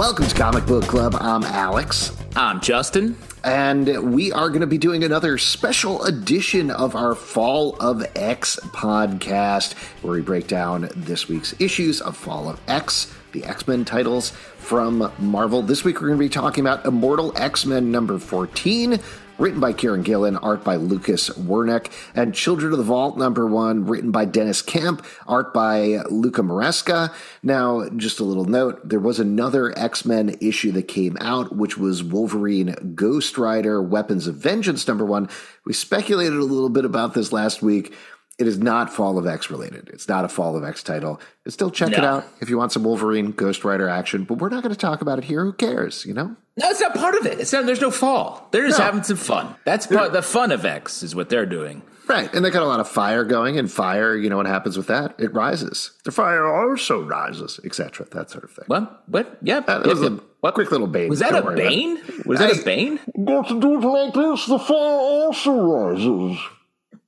Welcome to Comic Book Club. I'm Alex. I'm Justin. And we are going to be doing another special edition of our Fall of X podcast, where we break down this week's issues of Fall of X, the X Men titles from Marvel. This week, we're going to be talking about Immortal X Men number 14, written by Kieron Gillen, art by Lucas Werneck, and Children of the Vault number one, written by Deniz Camp, art by Luca Maresca. Now, just a little note, there was another X-Men issue that came out, which was Wolverine Ghost Rider Weapons of Vengeance number one. We speculated a little bit about this last week. It is not Fall of X related. It's not a Fall of X title. But still check it out if you want some Wolverine Ghost Rider action, but we're not going to talk about it here. Who cares, you know? No, it's not part of it. It's not, there's no fall. They're just No. having some fun. That's part, the fun of X is what they're doing. Right. And they got a lot of fire going, and fire, you know what happens with that? It rises. The fire also rises, etc. That sort of thing. What? What? Yeah. That yeah, was yeah. a quick little bane. Was that Don't a worry about it. bane? Was that a bane? Got to do it like this, the fire also rises.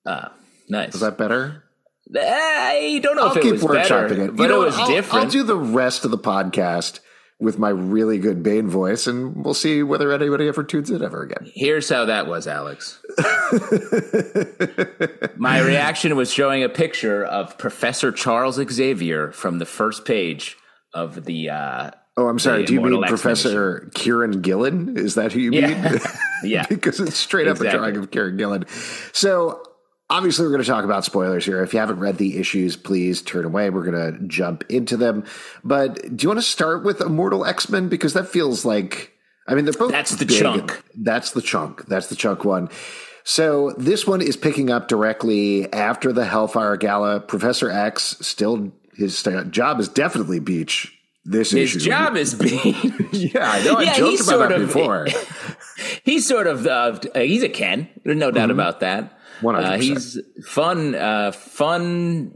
Ah, nice. Is that better? I don't know I'll if it keep was better, it. but You know it was I'll, different. I'll do the rest of the podcast with my really good Bane voice, and we'll see whether anybody ever tunes in ever again. Here's how that was, Alex. My reaction was showing a picture of Professor Charles Xavier from the first page of the. Uh, Oh, I'm sorry. Do you mean Professor Kieron Gillen? Is that who you mean? Yeah. yeah. because it's straight up a Exactly. drawing of Kieron Gillen. So obviously, we're going to talk about spoilers here. If you haven't read the issues, please turn away. We're going to jump into them. But do you want to start with Immortal X Men because that feels like I mean they're both That's the big. chunk. That's the chunk. That's the chunk one. So this one is picking up directly after the Hellfire Gala. Professor X still his job is definitely Beach. This His issue. job is being. Yeah, I know. I Yeah, joked about sort that of- before. he's sort of uh, he's a Ken. There's no doubt about that. 100%. Uh, he's fun, uh, fun.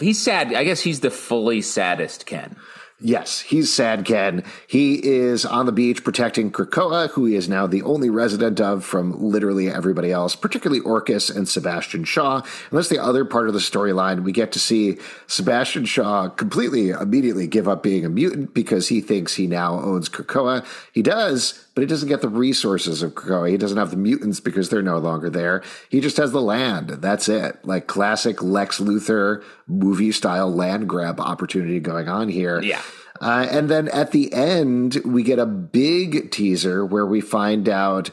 He's sad. I guess he's the fully saddest Ken. Yes, he's sad Ken. He is on the beach protecting Krakoa, who he is now the only resident of from literally everybody else, particularly Orchis and Sebastian Shaw. And that's the other part of the storyline. We get to see Sebastian Shaw completely, immediately give up being a mutant because he thinks he now owns Krakoa. He does, but he doesn't get the resources of Krakoa. He doesn't have the mutants because they're no longer there. He just has the land. That's it. Like classic Lex Luthor movie style land grab opportunity going on here. Yeah. Uh, and then at the end, we get a big teaser where we find out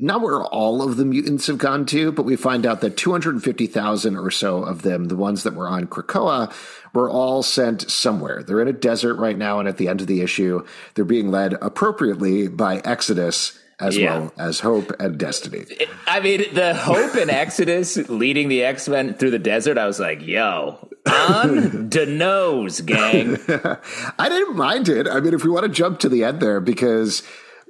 not where all of the mutants have gone to, but we find out that 250,000 or so of them, the ones that were on Krakoa, were all sent somewhere. They're in a desert right now, and at the end of the issue, they're being led appropriately by Exodus as Yeah. well as Hope and Destiny. I mean, the Hope and Exodus leading the X Men through the desert. I was like, "Yo, on the nose, gang." I didn't mind it. I mean, if we want to jump to the end there, because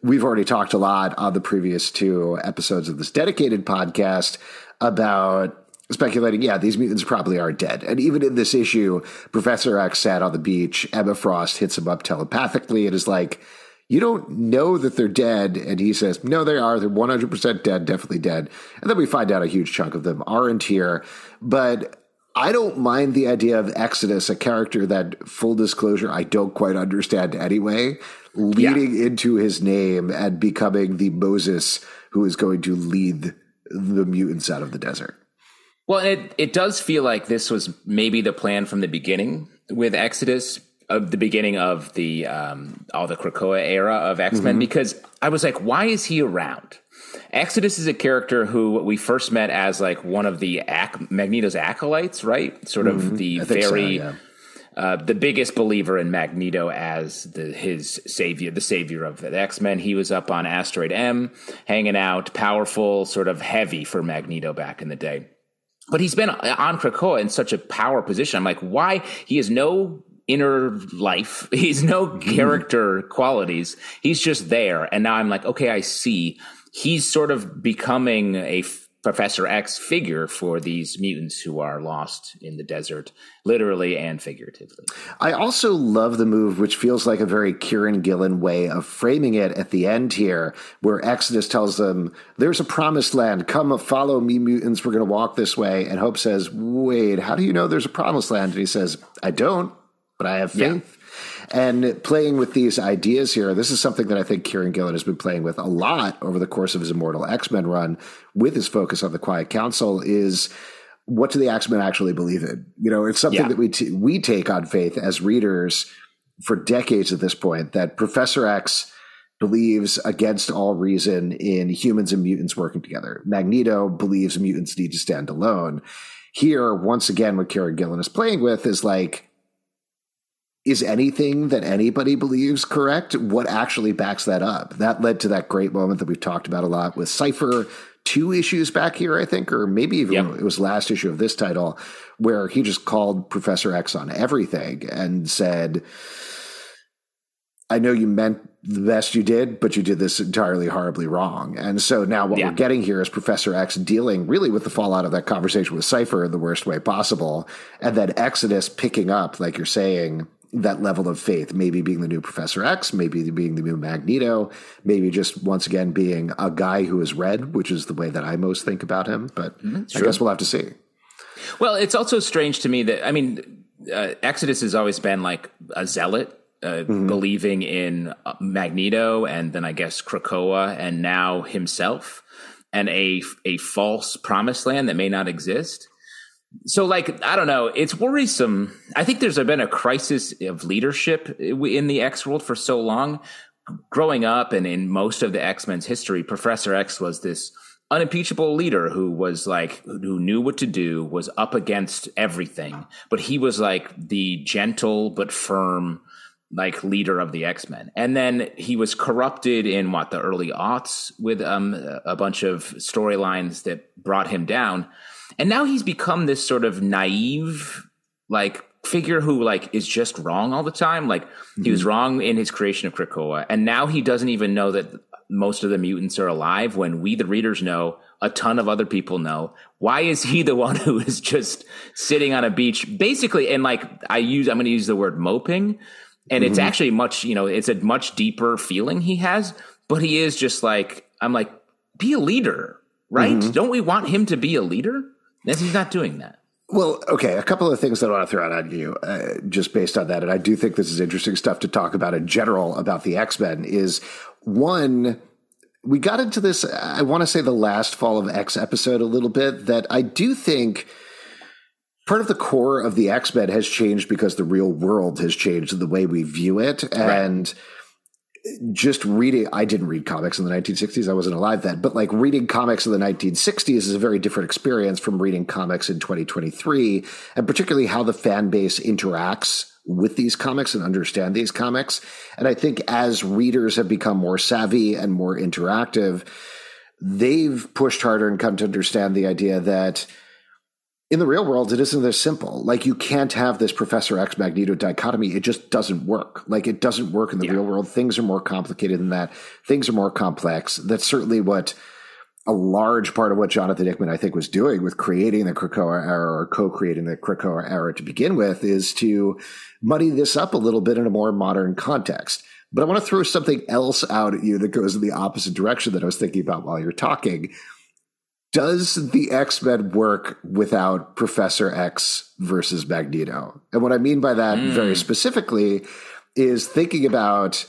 we've already talked a lot on the previous two episodes of this dedicated podcast about speculating, yeah, these mutants probably are dead. And even in this issue, Professor X sat on the beach, Emma Frost hits him up telepathically and is like, you don't know that they're dead. And he says, no, they are. They're 100% dead, definitely dead. And then we find out a huge chunk of them aren't here. But I don't mind the idea of Exodus, a character that, full disclosure, I don't quite understand anyway, leading into his name and becoming the Moses who is going to lead the mutants out of the desert. Well, it it does feel like this was maybe the plan from the beginning with Exodus, of the beginning of the um, all the Krakoa era of X Men, because I was like, why is he around? Exodus is a character who we first met as like one of the ac- Magneto's acolytes, right? Sort of mm-hmm. the I think so, very yeah. uh, the biggest believer in Magneto as the his savior, the savior of the X Men. He was up on Asteroid M, hanging out, powerful, sort of heavy for Magneto back in the day. But he's been uh, on Krakoa in such a power position. I'm like, why? He has no inner life. He's no mm-hmm. character qualities. He's just there. And now I'm like, okay, I see. He's sort of becoming a f- Professor X figure for these mutants who are lost in the desert, literally and figuratively. I also love the move, which feels like a very Kieron Gillen way of framing it at the end here, where Exodus tells them, There's a promised land. Come follow me, mutants. We're going to walk this way. And Hope says, Wait, how do you know there's a promised land? And he says, I don't, but I have Yeah. And playing with these ideas here, this is something that I think Kieron Gillen has been playing with a lot over the course of his Immortal X Men run with his focus on the Quiet Council is what do the X Men actually believe in? You know, it's something Yeah. that we, t- we take on faith as readers for decades at this point that Professor X believes against all reason in humans and mutants working together. Magneto believes mutants need to stand alone. Here, once again, what Kieron Gillen is playing with is like, is anything that anybody believes correct? What actually backs that up? That led to that great moment that we've talked about a lot with Cypher two issues back here, I think, or maybe even Yep. it was last issue of this title, where he just called Professor X on everything and said, I know you meant the best you did, but you did this entirely horribly wrong. And so now what Yeah. we're getting here is Professor X dealing really with the fallout of that conversation with Cypher in the worst way possible. And then Exodus picking up, like you're saying, that level of faith, maybe being the new Professor X, maybe being the new Magneto, maybe just once again being a guy who is red, which is the way that I most think about him. But I guess we'll have to see. Well, it's also strange to me that I mean, uh, Exodus has always been like a zealot, uh, believing in uh, Magneto, and then I guess Krakoa, and now himself, and a a false promised land that may not exist. So, like, I don't know. It's worrisome. I think there's been a crisis of leadership in the X world for so long. Growing up and in most of the X Men's history, Professor X was this unimpeachable leader who was like, who knew what to do, was up against everything. But he was like the gentle but firm, like leader of the X Men. And then he was corrupted in what the early aughts with um, a bunch of storylines that brought him down. And now he's become this sort of naive, like figure who like is just wrong all the time. Like he was mm-hmm. wrong in his creation of Krakoa, and now he doesn't even know that most of the mutants are alive. When we, the readers, know a ton of other people know. Why is he the one who is just sitting on a beach, basically? And like I use, I'm going to use the word moping, and it's mm-hmm. actually much, you know, it's a much deeper feeling he has. But he is just like I'm like, be a leader, right? Mm-hmm. Don't we want him to be a leader? And he's not doing that. Well, okay, a couple of things that I want to throw out at you, uh, just based on that, and I do think this is interesting stuff to talk about in general about the X Men. Is one, we got into this. I want to say the last Fall of X episode a little bit. That I do think part of the core of the X Men has changed because the real world has changed the way we view it, and just reading i didn't read comics in the 1960s i wasn't alive then. But like reading comics in the 1960s is a very different experience from reading comics in 2023 and particularly how the fan base interacts with these comics and understand these comics. And i think as readers have become more savvy and more interactive they've pushed harder and come to understand the idea that in the real world, it isn't this simple. Like you can't have this Professor X Magneto dichotomy. It just doesn't work. Like it doesn't work in the real world. Things are more complicated than that. Things are more complex. That's certainly what a large part of what Jonathan Hickman, I think, was doing with creating the Krakoa era or co-creating the Krakoa era to begin with is to muddy this up a little bit in a more modern context. But I want to throw something else out at you that goes in the opposite direction that I was thinking about while you're talking does the X Men work without Professor X versus Magneto? And what I mean by that hmm. very specifically is thinking about,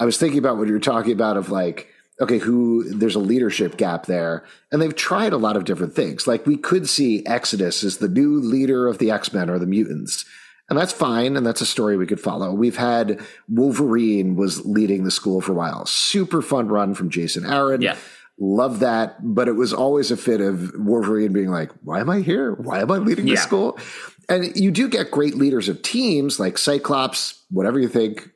I was thinking about what you were talking about of like, okay, who there's a leadership gap there. And they've tried a lot of different things. Like we could see Exodus as the new leader of the X Men or the mutants. And that's fine. And that's a story we could follow. We've had Wolverine was leading the school for a while. Super fun run from Jason Aaron. Yeah. Love that. But it was always a fit of Wolverine being like, why am I here? Why am I leading the Yeah. school? And you do get great leaders of teams like Cyclops, whatever you think,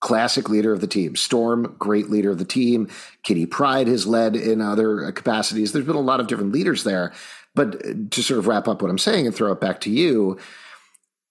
classic leader of the team. Storm, great leader of the team. Kitty Pryde has led in other uh, capacities. There's been a lot of different leaders there. But uh, to sort of wrap up what I'm saying and throw it back to you,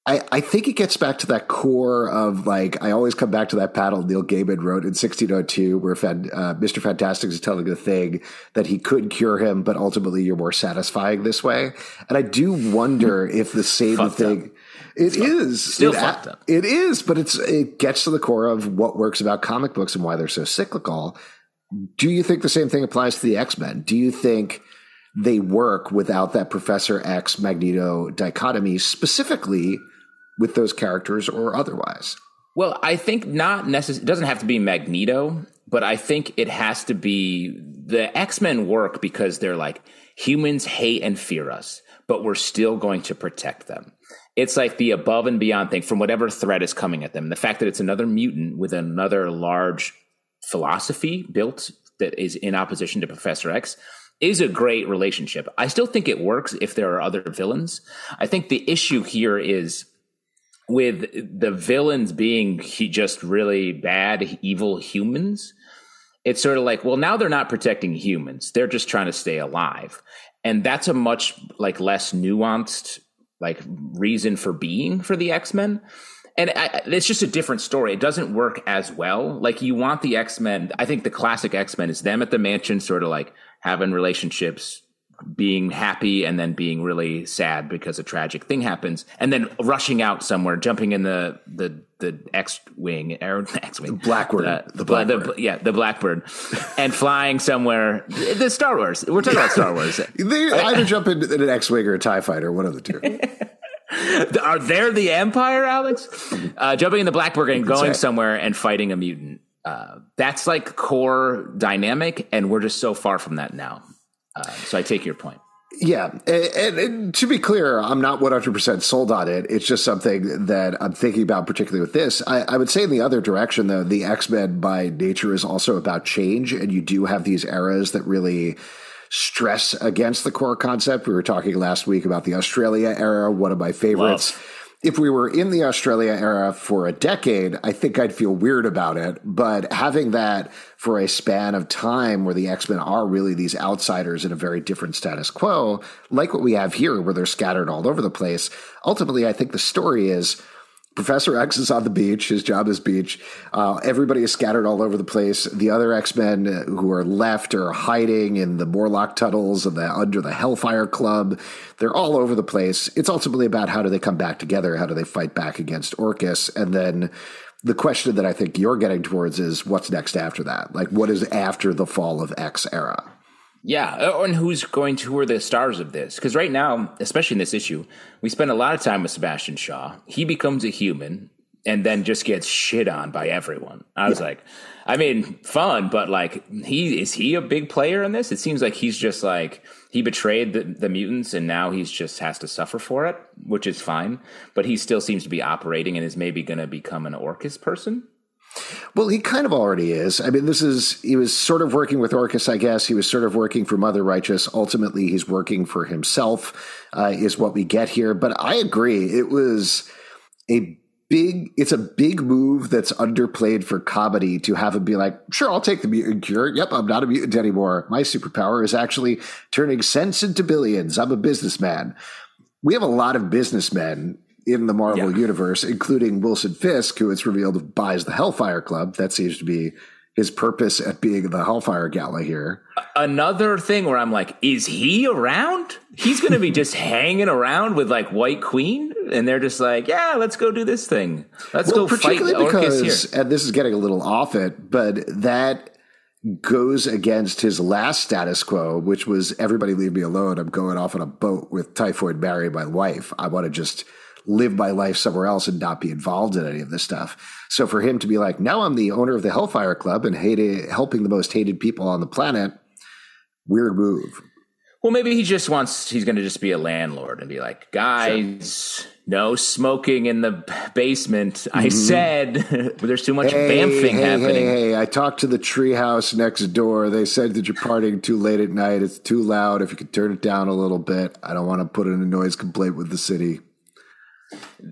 I, I think it gets back to that core of like I always come back to that paddle Neil Gaiman wrote in 1602 where Fan, uh, Mr. Fantastic is telling the thing that he could cure him, but ultimately you're more satisfying this way. And I do wonder if the same Fucked thing. It is Still it, fucked up. It is, but it's it gets to the core of what works about comic books and why they're so cyclical. Do you think the same thing applies to the X Men? Do you think they work without that Professor X Magneto dichotomy, specifically with those characters or otherwise? Well, I think not necessarily. It doesn't have to be Magneto, but I think it has to be the X Men work because they're like humans hate and fear us, but we're still going to protect them. It's like the above and beyond thing from whatever threat is coming at them. The fact that it's another mutant with another large philosophy built that is in opposition to Professor X is a great relationship. I still think it works if there are other villains. I think the issue here is with the villains being just really bad, evil humans. It's sort of like, well, now they're not protecting humans; they're just trying to stay alive, and that's a much like less nuanced like reason for being for the X Men. And it's just a different story. It doesn't work as well. Like you want the X Men. I think the classic X Men is them at the mansion, sort of like having relationships, being happy and then being really sad because a tragic thing happens, and then rushing out somewhere, jumping in the the the X wing or X wing, Blackbird, the, the Blackbird. the- yeah, the Blackbird, and flying somewhere. The Star Wars. We're talking about Star Wars. They either jump in, in an X-wing or a Tie Fighter, one of the two. Are they the Empire, Alex? Uh, jumping in the Blackbird and going somewhere and fighting a mutant. Uh, that's like core dynamic, and we're just so far from that now. Uh, so I take your point. Yeah, and, and, and to be clear, I'm not 100% sold on it. It's just something that I'm thinking about, particularly with this. I, I would say in the other direction, though, the X Men by nature is also about change, and you do have these eras that really stress against the core concept. We were talking last week about the Australia era, one of my favorites. If we were in the Australia era for a decade, I think I'd feel weird about it. But having that for a span of time where the X Men are really these outsiders in a very different status quo, like what we have here, where they're scattered all over the place, ultimately, I think the story is Professor X is on the beach. His job is beach. Uh, everybody is scattered all over the place. The other X Men who are left are hiding in the Morlock tunnels and the under the Hellfire Club. They're all over the place. It's ultimately about how do they come back together? How do they fight back against Orchis? And then the question that I think you're getting towards is what's next after that? Like, what is after the fall of X era? Yeah, uh, and who's going to who are the stars of this? Because right now, especially in this issue, we spend a lot of time with Sebastian Shaw. He becomes a human and then just gets shit on by everyone. I was like, I mean, fun, but like, he is he a big player in this? It seems like he's just like he betrayed the, the mutants and now he's just has to suffer for it, which is fine. But he still seems to be operating and is maybe going to become an Orchis person. Well, he kind of already is. I mean, this is, he was sort of working with Orchis, I guess. He was sort of working for Mother Righteous. Ultimately, he's working for himself, uh, is what we get here. But I agree. It was a big, it's a big move that's underplayed for comedy to have him be like, sure, I'll take the mutant cure. Yep, I'm not a mutant anymore. My superpower is actually turning cents into billions. I'm a businessman. We have a lot of businessmen in the Marvel Yeah. universe, including Wilson Fisk, who it's revealed buys the Hellfire Club. That seems to be his purpose at being the Hellfire Gala here. another thing where I'm like, is he around? He's going to be just hanging around with like White Queen, and they're just like, yeah, let's go do this thing. Let's go fight particularly Orchis because, here. and this is getting a little off it, but that goes against his last status quo, which was everybody leave me alone. I'm going off on a boat with Typhoid Mary, my wife. I want to just live my life somewhere else and not be involved in any of this stuff. So for him to be like, now I'm the owner of the Hellfire Club and hated, helping the most hated people on the planet, weird move. Well, maybe he just wants, he's going to just be a landlord and be like, guys, no smoking in the basement. I mm-hmm. said there's too much Hey, bamfing hey, happening. Hey, hey, I talked to the treehouse next door. They said that you're partying too late at night. It's too loud. If you could turn it down a little bit, I don't want to put in a noise complaint with the city.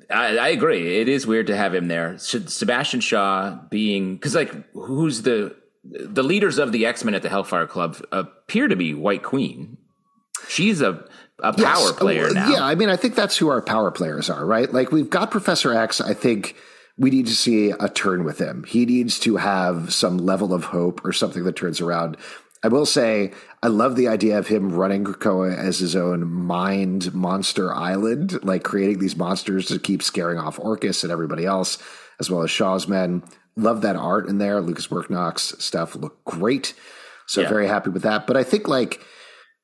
I, I agree. It is weird to have him there. Sebastian Shaw being because like who's the the leaders of the X Men at the Hellfire Club appear to be White Queen. She's a a power Yes. player Uh, now. Yeah, I mean, I think that's who our power players are, right? Like we've got Professor X. I think we need to see a turn with him. He needs to have some level of hope or something that turns around. I will say, I love the idea of him running Krakoa as his own mind monster island, like creating these monsters to keep scaring off Orchis and everybody else, as well as Shaw's men. Love that art in there. Lucas Werneck's stuff looked great. So Yeah. very happy with that. But I think like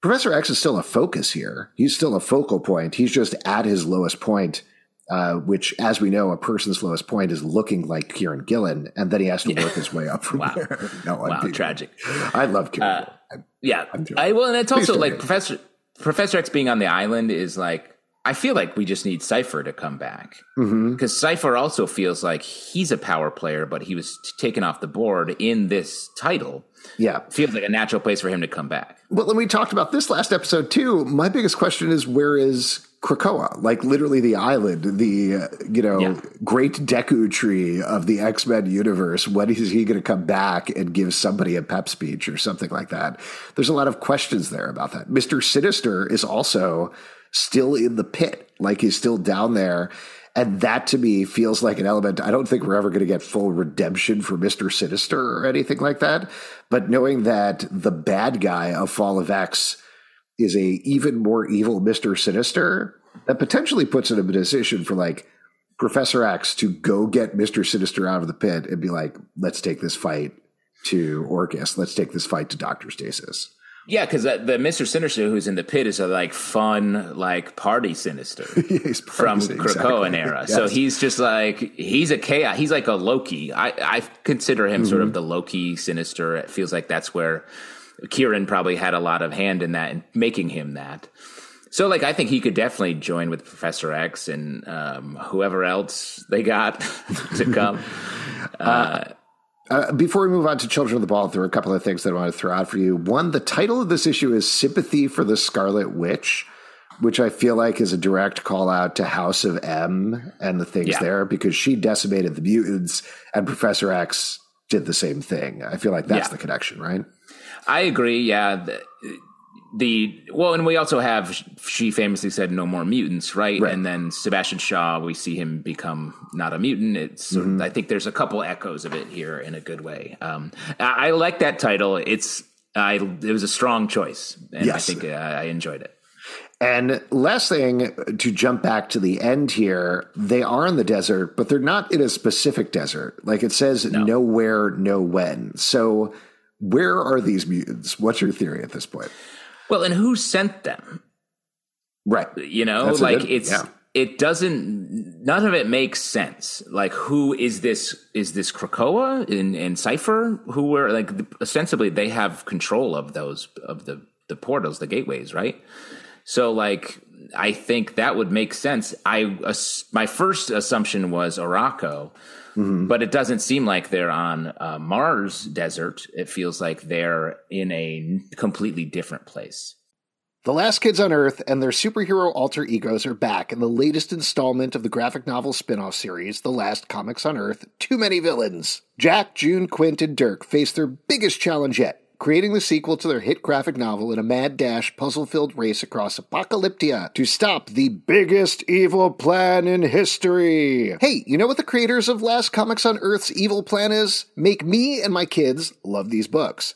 Professor X is still a focus here. He's still a focal point. He's just at his lowest point uh, which, as we know, a person's lowest point is looking like Kieron Gillen, and then he has to work his way up from Wow. there. No, I'm wow, tragic. I love Kieron. Uh, I'm- Yeah. I well, and it's Please also like. Professor Professor X being on the island is like I feel like we just need Cypher to come back because Cypher also feels like he's a power player, but he was taken off the board in this title. Yeah. Feels like a natural place for him to come back. Well, and we talked about this last episode too. My biggest question is where is Krakoa? Like literally the island, the uh, you know Yeah. great Deku tree of the X Men universe. When is he going to come back and give somebody a pep speech or something like that? There's a lot of questions there about that. Mister Sinister is also still in the pit, like he's still down there. And that to me feels like an element. I don't think we're ever going to get full redemption for Mr. Sinister or anything like that. But knowing that the bad guy of Fall of X is a even more evil Mr. Sinister, that potentially puts it in a position for like Professor X to go get Mr. Sinister out of the pit and be like, let's take this fight to Orchis. Let's take this fight to Dr. Stasis. Yeah, because the, the Mister Sinister who's in the pit is a like fun like party Sinister. He's from exactly. Krakoan era. So he's just like he's a chaos. He's like a Loki. I, I consider him sort Mm-hmm. of the Loki sinister. It feels like that's where Kieron probably had a lot of hand in that and making him that. So like I think he could definitely join with Professor X and um, whoever else they got to come. Uh, Uh, before we move on to Children of the Vault, there are a couple of things that I want to throw out for you. One, the title of this issue is Sympathy for the Scarlet Witch, which I feel like is a direct call out to House of M and the things Yeah. there because she decimated the mutants and Professor X did the same thing. I feel like that's Yeah. the connection, right? I agree. Yeah. The, well, and we also have she famously said no more mutants, right? Right. And then Sebastian Shaw, we see him become not a mutant. It's sort Mm-hmm. of, I think there's a couple echoes of it here in a good way. Um, I, I like that title. It's I it was a strong choice, and I think uh, I enjoyed it. And last thing to jump back to the end here, they are in the desert, but they're not in a specific desert. Like it says nowhere, no when. So where are these mutants? What's your theory at this point? Well, and who sent them? Right. You know, That's like good- it's yeah. it doesn't none of it makes sense. Like who is this is this Krakoa and, and Cypher who were like ostensibly they have control of those of the the portals, the gateways, right? So like I think that would make sense. I ass- my first assumption was Arakko. But it doesn't seem like they're on uh, Mars desert. It feels like they're in a completely different place. The Last Kids on Earth and their superhero alter egos are back in the latest installment of the graphic novel spin off series, The Last Comics on Earth Too Many Villains. Jack, June, Quint, and Dirk face their biggest challenge yet creating the sequel to their hit graphic novel in a mad dash, puzzle filled race across Apocalyptia to stop the biggest evil plan in history. Hey, you know what the creators of Last Comics on Earth's evil plan is? Make me and my kids love these books.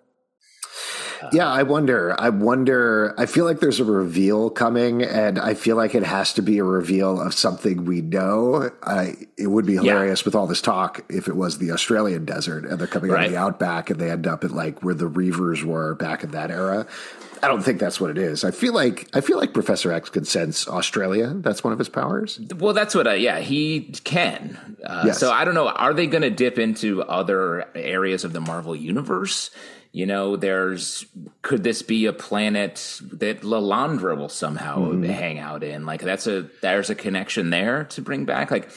Yeah, I wonder. I wonder. I feel like there's a reveal coming, and I feel like it has to be a reveal of something we know. I, it would be hilarious with all this talk if it was the Australian desert and they're coming out of the outback and they end up at like where the Reavers were back in that era. I don't think that's what it is. I feel like I feel like Professor X could sense Australia. That's one of his powers. Well, that's what I, yeah, he can. Uh, Yes. So I don't know. Are they going to dip into other areas of the Marvel universe? You know, there's, could this be a planet that Lilandra will somehow Mm-hmm. hang out in? Like, that's a, there's a connection there to bring back. Like,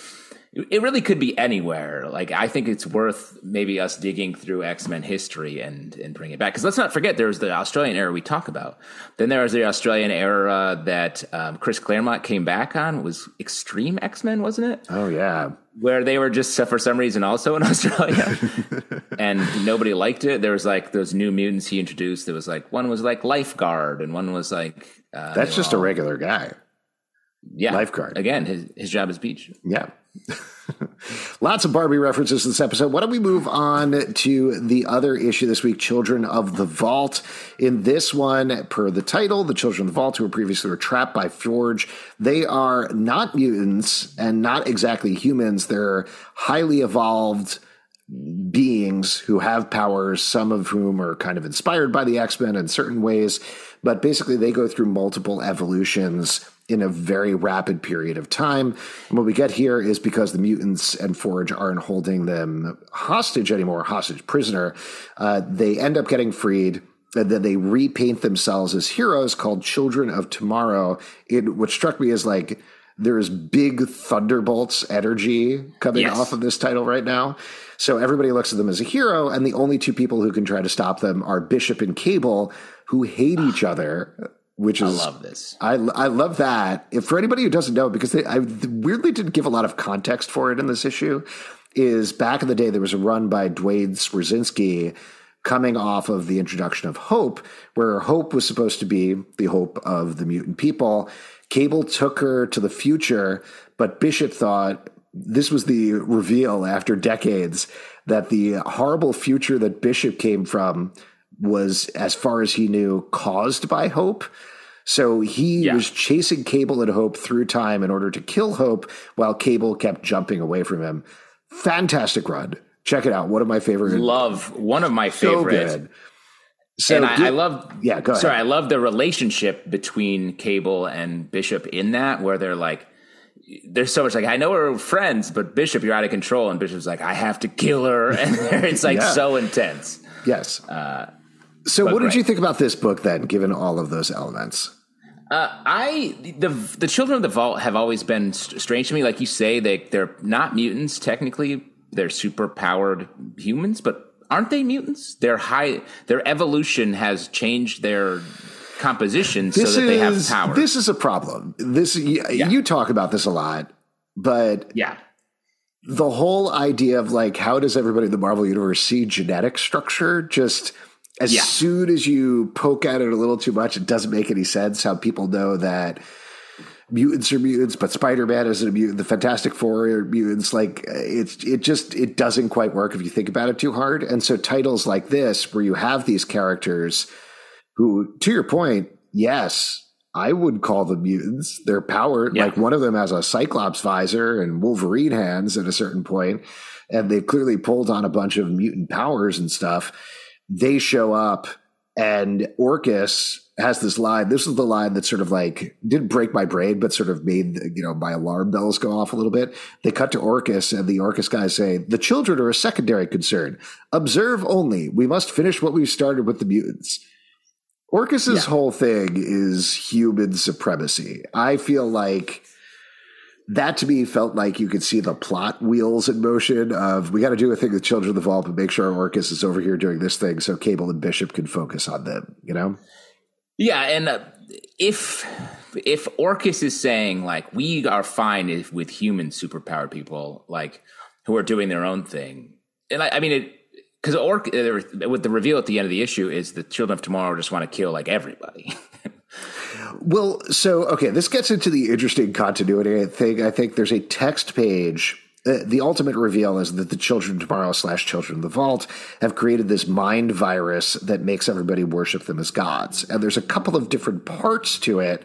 it really could be anywhere. Like, I think it's worth maybe us digging through X Men history and and bring it back. Because let's not forget, there was the Australian era we talk about. Then there was the Australian era that um, Chris Claremont came back on. Was Extreme X Men, wasn't it? Oh yeah, Where they were just for some reason also in Australia, and nobody liked it. There was like those new mutants he introduced. There was like one was like lifeguard, and one was like uh, that's just were a regular guy. Yeah, lifeguard. Again, his his job is beach. Yeah. Lots of Barbie references in this episode. Why don't we move on to the other issue this week, Children of the Vault. In this one, per the title, the Children of the Vault, who were previously were trapped by Forge, they are not mutants and not exactly humans. They're highly evolved beings who have powers, some of whom are kind of inspired by the X Men in certain ways. But basically, they go through multiple evolutions in a very rapid period of time. And what we get here is because the mutants and Forge aren't holding them hostage anymore, hostage prisoner, uh, they end up getting freed. And then they repaint themselves as heroes called Children of Tomorrow. It, what struck me is like there's big thunderbolts energy coming yes. off of this title right now. So everybody looks at them as a hero, and the only two people who can try to stop them are Bishop and Cable, who hate each other which is I love this. I I love that. If for anybody who doesn't know, because they I weirdly didn't give a lot of context for it in this issue, is back in the day there was a run by Duane Swierczynski coming off of the introduction of Hope, where Hope was supposed to be the hope of the mutant people. Cable took her to the future, but Bishop thought this was the reveal after decades that the horrible future that Bishop came from was, as far as he knew, caused by Hope. So he yeah. was chasing Cable and Hope through time in order to kill Hope while Cable kept jumping away from him. Fantastic run. Check it out. One of my favorite. Love one of my favorite. So, so and I, I, love. Yeah, go ahead. Sorry, I love the relationship between Cable and Bishop in that, where they're like, there's so much like I know we're friends, but Bishop, you're out of control, and Bishop's like, I have to kill her, and it's like yeah. so intense. Yes. Uh, so, what did you think about this book then, given all of those elements? Uh, I the the children of the vault have always been strange to me. Like you say, they they're not mutants technically; they're super powered humans, but aren't they mutants? Their high their evolution has changed their composition this so that is, they have power. This is a problem. This you, yeah. you talk about this a lot, but yeah, the whole idea of like how does everybody in the Marvel universe see genetic structure just as yeah. soon as you poke at it a little too much, it doesn't make any sense how people know that mutants are mutants, but Spider Man isn't a mutant. The Fantastic Four are mutants. Like uh, it's it just it doesn't quite work if you think about it too hard. And so titles like this, where you have these characters who, to your point, yes, I would call them mutants. They're powered. Yeah. Like one of them has a Cyclops visor and Wolverine hands at a certain point, and they clearly pulled on a bunch of mutant powers and stuff they show up and Orchis has this line. This is the line that sort of like didn't break my brain, but sort of made you know my alarm bells go off a little bit. They cut to Orchis, and the Orchis guys say, "The children are a secondary concern. Observe only. We must finish what we started with the mutants." Orchis's yeah. whole thing is human supremacy. I feel like that to me felt like you could see the plot wheels in motion of we got to do a thing with Children of the Vault, but make sure Orchis is over here doing this thing so Cable and Bishop can focus on them. You know? Yeah, and uh, if if Orchis is saying like we are fine if, with human superpowered people like who are doing their own thing, and I, I mean it because Orc uh, with the reveal at the end of the issue is the Children of Tomorrow just want to kill like everybody. Well, so okay, this gets into the interesting continuity thing. I think there's a text page. Uh, the ultimate reveal is that the Children of Tomorrow slash Children of the Vault have created this mind virus that makes everybody worship them as gods. And there's a couple of different parts to it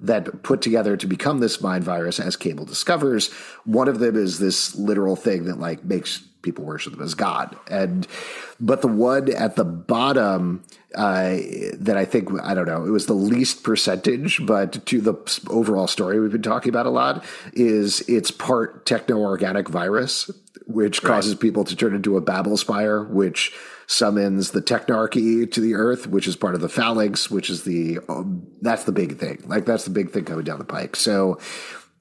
that put together to become this mind virus as Cable discovers. One of them is this literal thing that like makes people worship them as God. And but the one at the bottom uh, that I think I don't know it was the least percentage, but to the overall story we've been talking about a lot is it's part techno organic virus, which causes right. people to turn into a Babel spire, which summons the technarchy to the earth, which is part of the phalanx, which is the um, that's the big thing. Like that's the big thing coming down the pike. So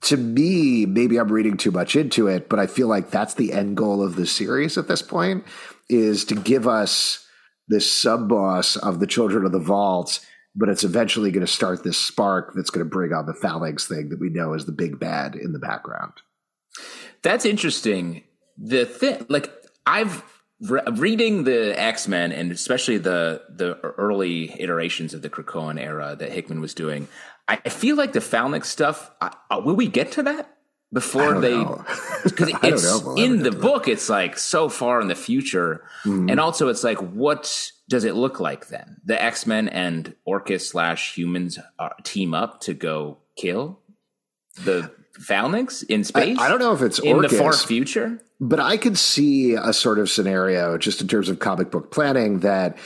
to me, maybe I'm reading too much into it, but I feel like that's the end goal of the series at this point is to give us this sub boss of the Children of the Vault, but it's eventually going to start this spark that's going to bring on the phalanx thing that we know is the big bad in the background. That's interesting. The thing, like, I've re- reading the X Men and especially the the early iterations of the Krakoan era that Hickman was doing, I feel like the Phalanx stuff. Uh, will we get to that before they? Because it's we'll in the book, that. it's like so far in the future, mm-hmm. and also it's like what does it look like then? The X Men and Orchis slash humans uh, team up to go kill the Phalanx in space. I, I don't know if it's in Orchis, the far future, but I could see a sort of scenario just in terms of comic book planning that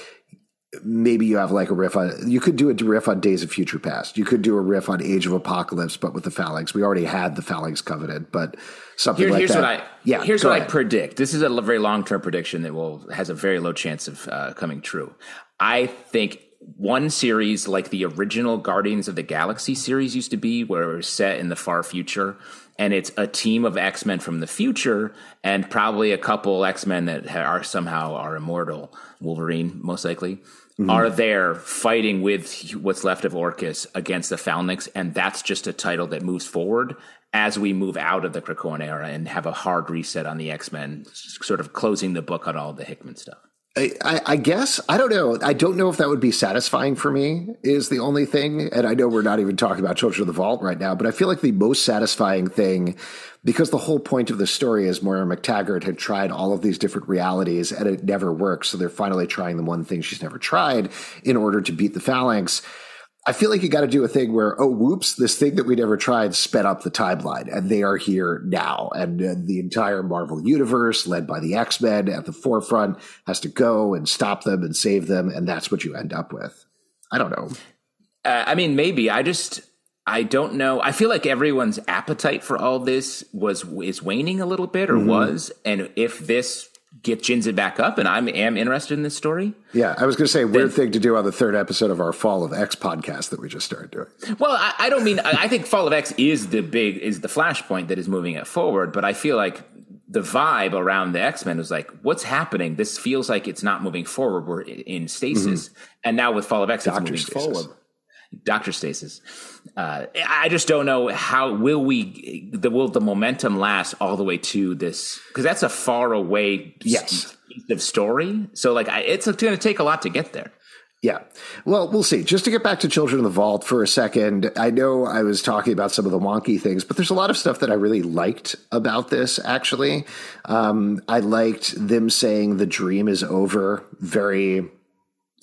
maybe you have like a riff on you could do a riff on days of future past. You could do a riff on age of apocalypse but with the phalanx. We already had the phalanx covenant but something Here, like here's that. what i yeah here's what ahead. i predict. This is a very long-term prediction that will has a very low chance of uh, coming true. I think one series like the original Guardians of the Galaxy series used to be, where it was set in the far future, and it's a team of X Men from the future, and probably a couple X Men that are somehow are immortal. Wolverine, most likely, mm-hmm. are there fighting with what's left of Orchis against the Phalanx, and that's just a title that moves forward as we move out of the Krakoan era and have a hard reset on the X Men, sort of closing the book on all the Hickman stuff. I, I, guess I don't know. I don't know if that would be satisfying for me. Is the only thing, and I know we're not even talking about Children of the Vault right now, but I feel like the most satisfying thing, because the whole point of the story is Moira McTaggart had tried all of these different realities and it never works. So they're finally trying the one thing she's never tried in order to beat the Phalanx. I feel like you got to do a thing where, oh, whoops, this thing that we never tried sped up the timeline, and they are here now. And uh, the entire Marvel universe, led by the X Men at the forefront, has to go and stop them and save them. And that's what you end up with. I don't know. Uh, I mean, maybe. I just, I don't know. I feel like everyone's appetite for all this was is waning a little bit, or mm-hmm. was. And if this get gins it back up, and I am interested in this story. Yeah, I was going to say weird then, thing to do on the third episode of our Fall of X podcast that we just started doing. Well, I, I don't mean I, I think Fall of X is the big is the flashpoint that is moving it forward, but I feel like the vibe around the X Men was like, what's happening? This feels like it's not moving forward. We're in stasis, mm-hmm. and now with Fall of X, Doctor it's moving stasis. forward. Doctor Stasis. Uh, I just don't know how will we the will the momentum last all the way to this because that's a far away yes of story. So like I, it's going to take a lot to get there. Yeah. Well, we'll see. Just to get back to Children of the Vault for a second, I know I was talking about some of the wonky things, but there's a lot of stuff that I really liked about this, actually. Um, I liked them saying the dream is over very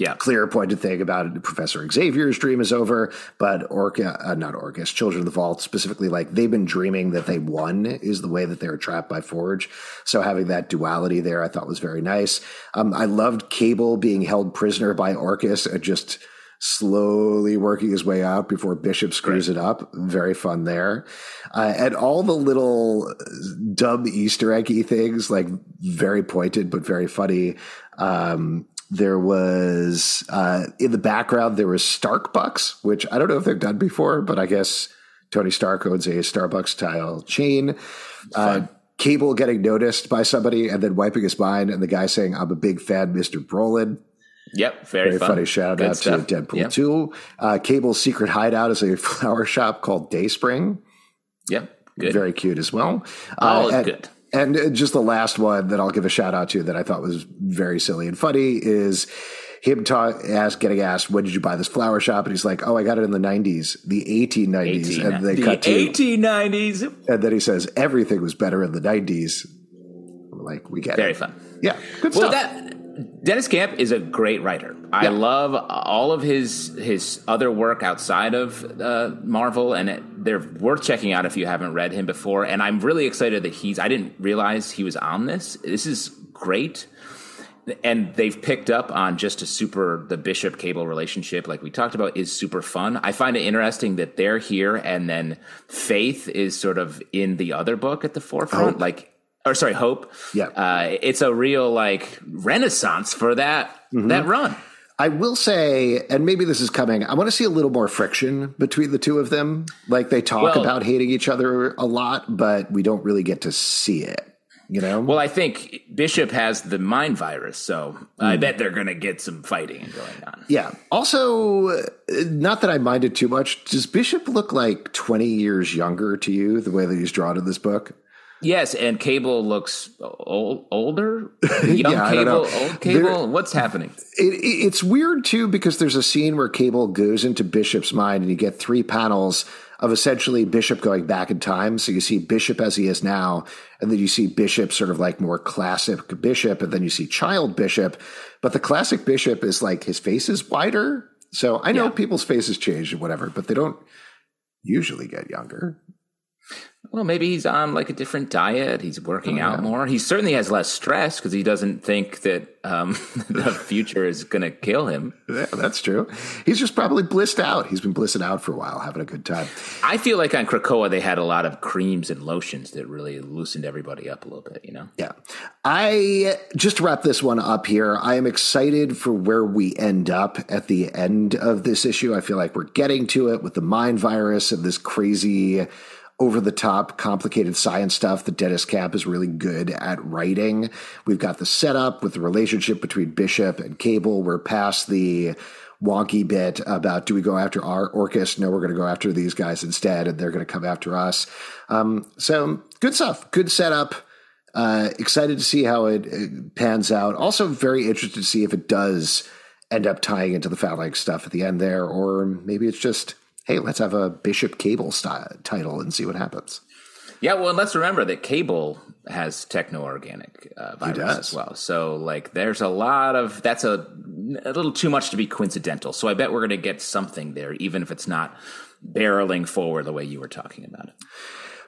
yeah. clear pointed thing about it. Professor Xavier's dream is over, but Orca, uh, not Orchis, Children of the Vault specifically, like they've been dreaming that they won is the way that they were trapped by Forge. So having that duality there, I thought was very nice. Um, I loved Cable being held prisoner by Orchis and just slowly working his way out before Bishop screws it up. Very fun there. Uh, and all the little dumb Easter eggy things, like very pointed, but very funny. Um, there was uh, in the background there was Starbucks, which I don't know if they've done before, but I guess Tony Stark owns a Starbucks style chain. Uh, Cable getting noticed by somebody and then wiping his mind, and the guy saying, "I'm a big fan, Mister Brolin." Yep, very, very funny shout Good out stuff. to Deadpool yep. 2. Uh, Cable's secret hideout is a flower shop called Dayspring. Yep, good. Very cute as well. Oh, uh, good. And uh, just the last one that I'll give a shout out to that I thought was very silly and funny is him talk, ask, getting asked, when did you buy this flower shop? And he's like, oh, I got it in the 90s, the 1890s. 18, and they the cut to 1890s. And then he says, everything was better in the 90s. like, we get Very it. fun. Yeah, good well, stuff. That, Deniz Camp is a great writer. I yeah. love all of his his other work outside of uh, Marvel, and it, they're worth checking out if you haven't read him before. And I'm really excited that he's. I didn't realize he was on this. This is great, and they've picked up on just a super the Bishop Cable relationship, like we talked about, is super fun. I find it interesting that they're here, and then Faith is sort of in the other book at the forefront, oh. like or sorry, Hope. Yeah, uh, it's a real like renaissance for that mm-hmm. that run. I will say, and maybe this is coming. I want to see a little more friction between the two of them. Like they talk well, about hating each other a lot, but we don't really get to see it. You know. Well, I think Bishop has the mind virus, so mm. I bet they're going to get some fighting going on. Yeah. Also, not that I minded too much. Does Bishop look like twenty years younger to you? The way that he's drawn in this book. Yes, and Cable looks old, older, young Yeah, I don't know. Cable, old Cable. There- What's happening? It, it- it's weird too because there's a scene where Cable goes into Bishop's mind and you get three panels of essentially Bishop going back in time. So you see Bishop as he is now, and then you see Bishop sort of like more classic Bishop, and then you see Child Bishop. But the classic Bishop is like his face is wider. So I know Yeah. people's faces change and whatever, but they don't usually get younger. Well, maybe he's on like a different diet. He's working out more. He certainly has less stress because he doesn't think that um, the future is going to kill him. Yeah, that's true. He's just probably blissed out. He's been blissing out for a while, having a good time. I feel like on Krakoa they had a lot of creams and lotions that really loosened everybody up a little bit. You know. Yeah. I just wrap this one up here, I am excited for where we end up at the end of this issue. I feel like we're getting to it with the mind virus and this crazy over the top complicated science stuff that Deniz Camp is really good at writing. We've got the setup with the relationship between Bishop and Cable. We're past the wonky bit about do we go after our Orchis? No, we're going to go after these guys instead, and they're going to come after us. Um, so good stuff. Good setup. Uh, excited to see how it, it pans out. Also, very interested to see if it does end up tying into the phalanx stuff at the end there, or maybe it's just hey, let's have a Bishop Cable style title and see what happens. Yeah, well, and let's remember that Cable has techno-organic uh, virus as well. So, like, there's a lot of that's a, a little too much to be coincidental. So, I bet we're going to get something there, even if it's not barreling forward the way you were talking about it.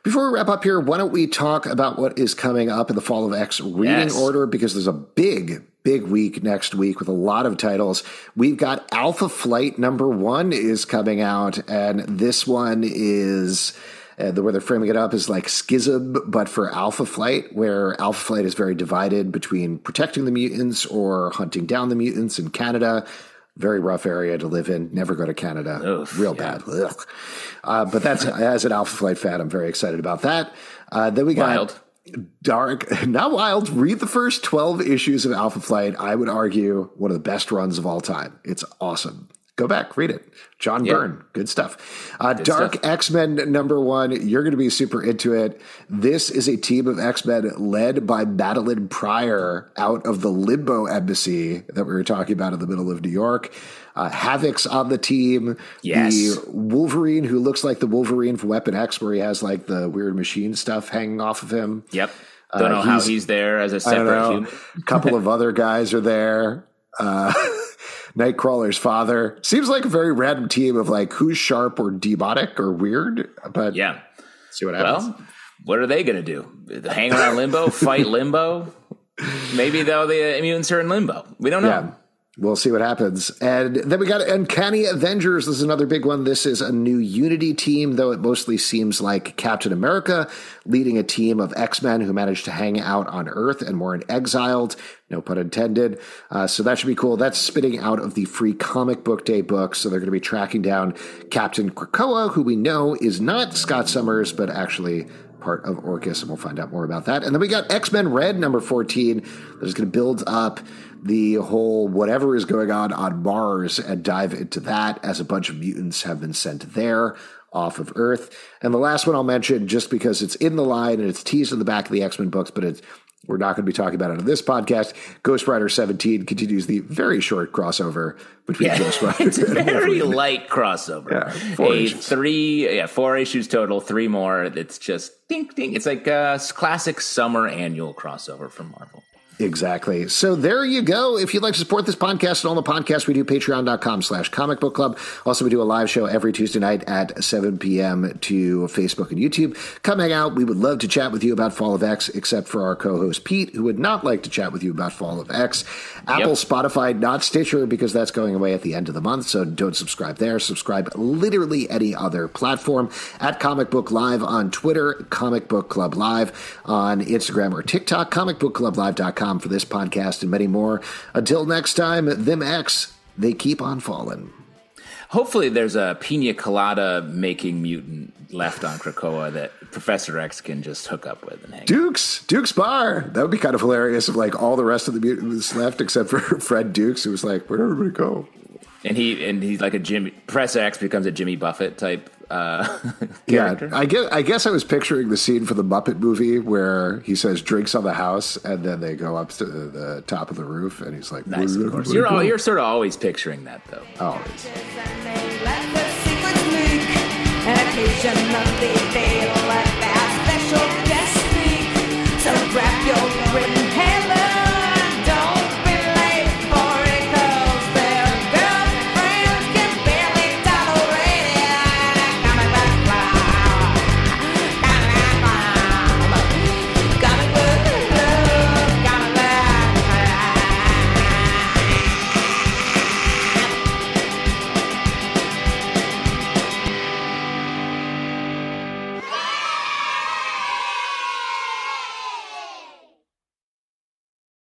Before we wrap up here, why don't we talk about what is coming up in the Fall of X reading Yes. order? Because there's a big, big week next week with a lot of titles. We've got Alpha Flight number one is coming out, and this one is. Uh, the way they're framing it up is like Schism, but for Alpha Flight, where Alpha Flight is very divided between protecting the mutants or hunting down the mutants in Canada. Very rough area to live in. Never go to Canada. Oof, Real yeah. bad. Uh, but that's as an Alpha Flight fan, I'm very excited about that. Uh, then we got Wild. Dark, not wild. Read the first 12 issues of Alpha Flight. I would argue one of the best runs of all time. It's awesome. Go back, read it. John Yeah. Byrne, good stuff. Uh, Dark. X Men number one, you're going to be super into it. This is a team of X Men led by Madelyne Pryor out of the Limbo Embassy that we were talking about in the middle of New York. Uh, Havoc's on the team. Yes. The Wolverine, who looks like the Wolverine from Weapon X, where he has like the weird machine stuff hanging off of him. Yep. Don't know how Uh, he's- he's there as a separate know. human. A couple of other guys are there. Uh, Nightcrawler's father seems like a very random team of like who's sharp or demonic or weird. But Yeah. see what happens. Well, what are they going to do? Hang around limbo, fight limbo? Maybe though the mutants are in limbo. We don't know. yeah, we'll see what happens. And then we got Uncanny Avengers. This is another big one. This is a new Unity team, though it mostly seems like Captain America leading a team of X Men who managed to hang out on Earth and weren't exiled. No pun intended. Uh, so that should be cool. That's spitting out of the free comic book day book. So they're going to be tracking down Captain Krakoa, who we know is not Scott Summers, but actually part of Orchis, and we'll find out more about that. And then we got X Men Red number 14 that is going to build up the whole whatever is going on on Mars and dive into that as a bunch of mutants have been sent there off of Earth. And the last one I'll mention, just because it's in the line and it's teased in the back of the X Men books, but it's we're not going to be talking about it on this podcast. Ghost Rider 17 continues the very short crossover between Yeah. Ghost Rider It's a very Wolverine. light crossover. Yeah, four a issues. three, yeah, four issues total, three more. It's just ding ding. It's like a classic summer annual crossover from Marvel. Exactly. So there you go. If you'd like to support this podcast and all the podcasts we do, patreon.com slash comic book club. Also, we do a live show every Tuesday night at 7 p.m. to Facebook and YouTube. Come hang out. We would love to chat with you about Fall of X, except for our co-host Pete, who would not like to chat with you about Fall of X. Apple, Yep. Spotify, not Stitcher, because that's going away at the end of the month. So don't subscribe there. Subscribe literally any other platform at Comic Book Live on Twitter, Comic Book Club Live on Instagram or TikTok, comicbookclublive.com for this podcast and many more. Until next time, them X, they keep on falling. Hopefully, there's a pina colada making mutant left on Krakoa that Professor X can just hook up with and hang. Dukes, Dukes Bar. That would be kind of hilarious if like all the rest of the mutants left except for Fred Dukes, who was like, where'd everybody go? And he and he's like a Jimmy Press X becomes a Jimmy Buffett type uh, Yeah. I guess I guess I was picturing the scene for the Muppet movie where he says drinks on the house, and then they go up to the top of the roof, and he's like, nice, of course. You're all, you're sort of always picturing that though. always.